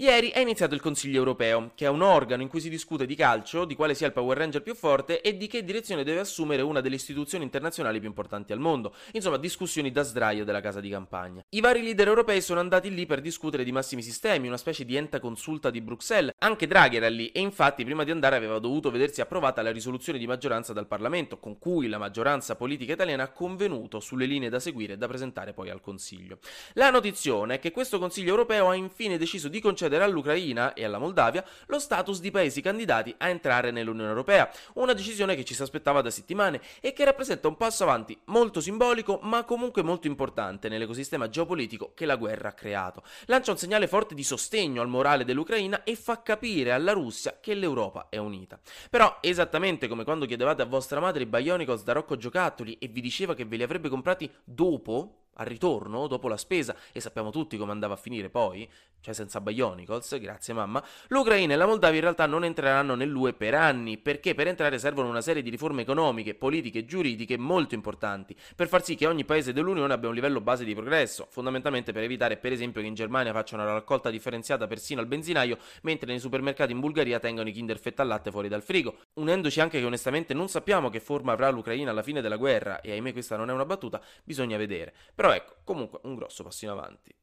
Ieri è iniziato il Consiglio europeo, che è un organo in cui si discute di calcio, di quale sia il Power Ranger più forte e di che direzione deve assumere una delle istituzioni internazionali più importanti al mondo. Insomma, discussioni da sdraio della casa di campagna. I vari leader europei sono andati lì per discutere di massimi sistemi, una specie di enta consulta di Bruxelles. Anche Draghi era lì e infatti prima di andare aveva dovuto vedersi approvata la risoluzione di maggioranza dal Parlamento, con cui la maggioranza politica italiana ha convenuto sulle linee da seguire e da presentare poi al Consiglio. La notizione è che questo Consiglio europeo ha infine deciso di concedere concedere all'Ucraina e alla Moldavia lo status di paesi candidati a entrare nell'Unione Europea, una decisione che ci si aspettava da settimane e che rappresenta un passo avanti molto simbolico ma comunque molto importante nell'ecosistema geopolitico che la guerra ha creato. Lancia un segnale forte di sostegno al morale dell'Ucraina e fa capire alla Russia che l'Europa è unita. Però, esattamente come quando chiedevate a vostra madre i Bionicles da Rocco Giocattoli e vi diceva che ve li avrebbe comprati dopo, al ritorno, dopo la spesa, e sappiamo tutti come andava a finire poi, cioè senza Bionicles, grazie mamma, l'Ucraina e la Moldavia in realtà non entreranno nell'UE per anni, perché per entrare servono una serie di riforme economiche, politiche e giuridiche molto importanti, per far sì che ogni paese dell'Unione abbia un livello base di progresso, fondamentalmente per evitare per esempio che in Germania facciano una raccolta differenziata persino al benzinaio, mentre nei supermercati in Bulgaria tengano i Kinder Fetta al latte fuori dal frigo, unendoci anche che onestamente non sappiamo che forma avrà l'Ucraina alla fine della guerra, e ahimè questa non è una battuta, bisogna vedere. Però ecco, comunque un grosso passo in avanti.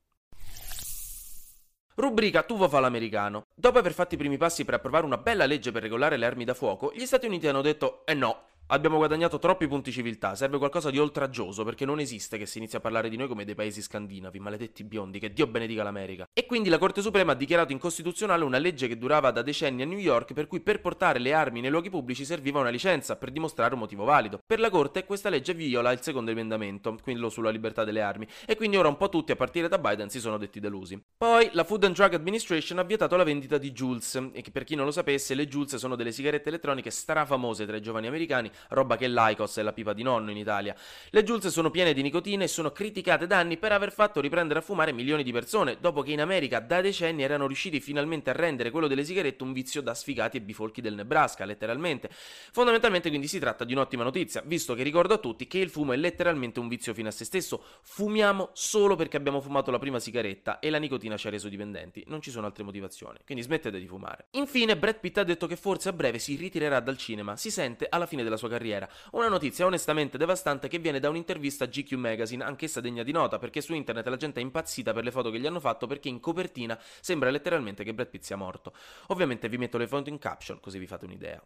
Rubrica Tuvo fa l'americano. Dopo aver fatto i primi passi per approvare una bella legge per regolare le armi da fuoco, gli Stati Uniti hanno detto eh no, Abbiamo guadagnato troppi punti civiltà, serve qualcosa di oltraggioso perché non esiste che si inizi a parlare di noi come dei paesi scandinavi, maledetti biondi, che Dio benedica l'America. E quindi la Corte Suprema ha dichiarato incostituzionale una legge che durava da decenni a New York per cui per portare le armi nei luoghi pubblici serviva una licenza per dimostrare un motivo valido. Per la Corte questa legge viola il secondo emendamento, quello sulla libertà delle armi, e quindi ora un po' tutti a partire da Biden si sono detti delusi. Poi la Food and Drug Administration ha vietato la vendita di Jules, e che per chi non lo sapesse le Jules sono delle sigarette elettroniche strafamose tra i giovani americani roba che l'Aicos è la pipa di nonno in Italia. Le Jules sono piene di nicotina e sono criticate da anni per aver fatto riprendere a fumare milioni di persone, dopo che in America da decenni erano riusciti finalmente a rendere quello delle sigarette un vizio da sfigati e bifolchi del Nebraska, letteralmente. Fondamentalmente quindi si tratta di un'ottima notizia, visto che ricordo a tutti che il fumo è letteralmente un vizio fino a se stesso. Fumiamo solo perché abbiamo fumato la prima sigaretta e la nicotina ci ha reso dipendenti, non ci sono altre motivazioni, quindi smettete di fumare. Infine Brad Pitt ha detto che forse a breve si ritirerà dal cinema, si sente alla fine della sua carriera, una notizia onestamente devastante che viene da un'intervista a GQ Magazine, anch'essa degna di nota, perché su internet la gente è impazzita per le foto che gli hanno fatto perché in copertina sembra letteralmente che Brad Pitt sia morto. Ovviamente vi metto le foto in caption così vi fate un'idea.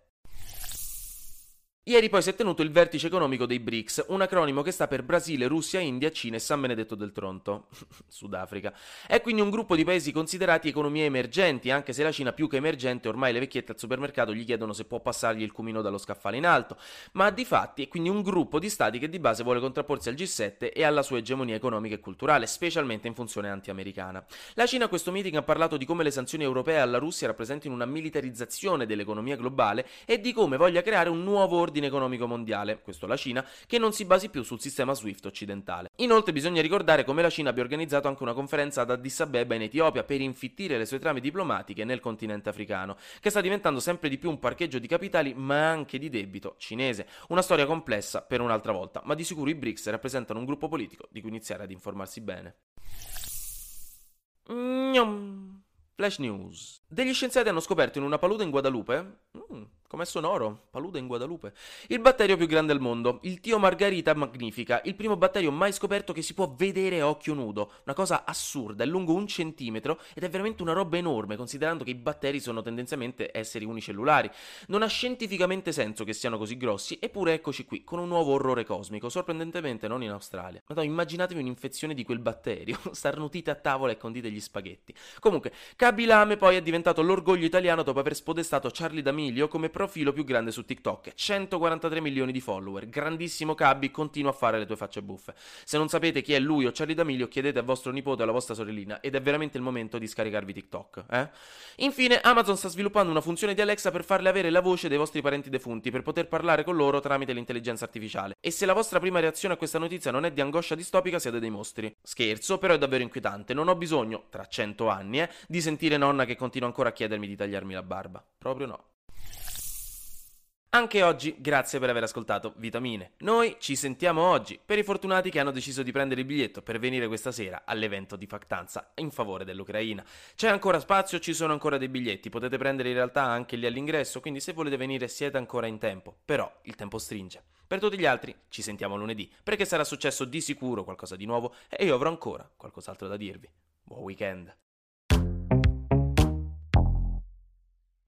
Ieri poi si è tenuto il vertice economico dei BRICS, un acronimo che sta per Brasile, Russia, India, Cina e San Benedetto del Tronto, Sudafrica. È quindi un gruppo di paesi considerati economie emergenti, anche se la Cina più che emergente ormai le vecchiette al supermercato gli chiedono se può passargli il cumino dallo scaffale in alto, ma di fatti è quindi un gruppo di stati che di base vuole contrapporsi al G7 e alla sua egemonia economica e culturale, specialmente in funzione anti-americana. La Cina a questo meeting ha parlato di come le sanzioni europee alla Russia rappresentino una militarizzazione dell'economia globale e di come voglia creare un nuovo ordine ordine economico mondiale, questo la Cina, che non si basi più sul sistema SWIFT occidentale. Inoltre bisogna ricordare come la Cina abbia organizzato anche una conferenza ad Addis Abeba in Etiopia per infittire le sue trame diplomatiche nel continente africano, che sta diventando sempre di più un parcheggio di capitali ma anche di debito cinese. Una storia complessa per un'altra volta, ma di sicuro i BRICS rappresentano un gruppo politico di cui iniziare ad informarsi bene. Gnom. Flash News. Degli scienziati hanno scoperto in una palude in Guadalupe. Mm, Com'è sonoro? Palude in Guadalupe. Il batterio più grande al mondo, il Tio Margarita Magnifica, il primo batterio mai scoperto che si può vedere a occhio nudo. Una cosa assurda, è lungo un centimetro ed è veramente una roba enorme, considerando che i batteri sono tendenzialmente esseri unicellulari. Non ha scientificamente senso che siano così grossi, eppure eccoci qui, con un nuovo orrore cosmico, sorprendentemente non in Australia. Ma no, immaginatevi un'infezione di quel batterio, starnutite a tavola e condite gli spaghetti. Comunque, Kabilame poi è diventato l'orgoglio italiano dopo aver spodestato Charlie D'Amelio come profilo più grande su TikTok, 143 milioni di follower, grandissimo Cabbi, continua a fare le tue facce buffe. Se non sapete chi è lui o Charlie D'Amelio, chiedete a vostro nipote o alla vostra sorellina ed è veramente il momento di scaricarvi TikTok, eh? Infine, Amazon sta sviluppando una funzione di Alexa per farle avere la voce dei vostri parenti defunti per poter parlare con loro tramite l'intelligenza artificiale. E se la vostra prima reazione a questa notizia non è di angoscia distopica, siete dei mostri. Scherzo, però è davvero inquietante. Non ho bisogno, tra cento anni, eh, di sentire nonna che continua ancora a chiedermi di tagliarmi la barba. Proprio no. Anche oggi grazie per aver ascoltato Vitamine. Noi ci sentiamo oggi per i fortunati che hanno deciso di prendere il biglietto per venire questa sera all'evento di Factanza in favore dell'Ucraina. C'è ancora spazio, ci sono ancora dei biglietti, potete prendere in realtà anche lì all'ingresso, quindi se volete venire siete ancora in tempo, però il tempo stringe. Per tutti gli altri ci sentiamo lunedì, perché sarà successo di sicuro qualcosa di nuovo e io avrò ancora qualcos'altro da dirvi. Buon weekend!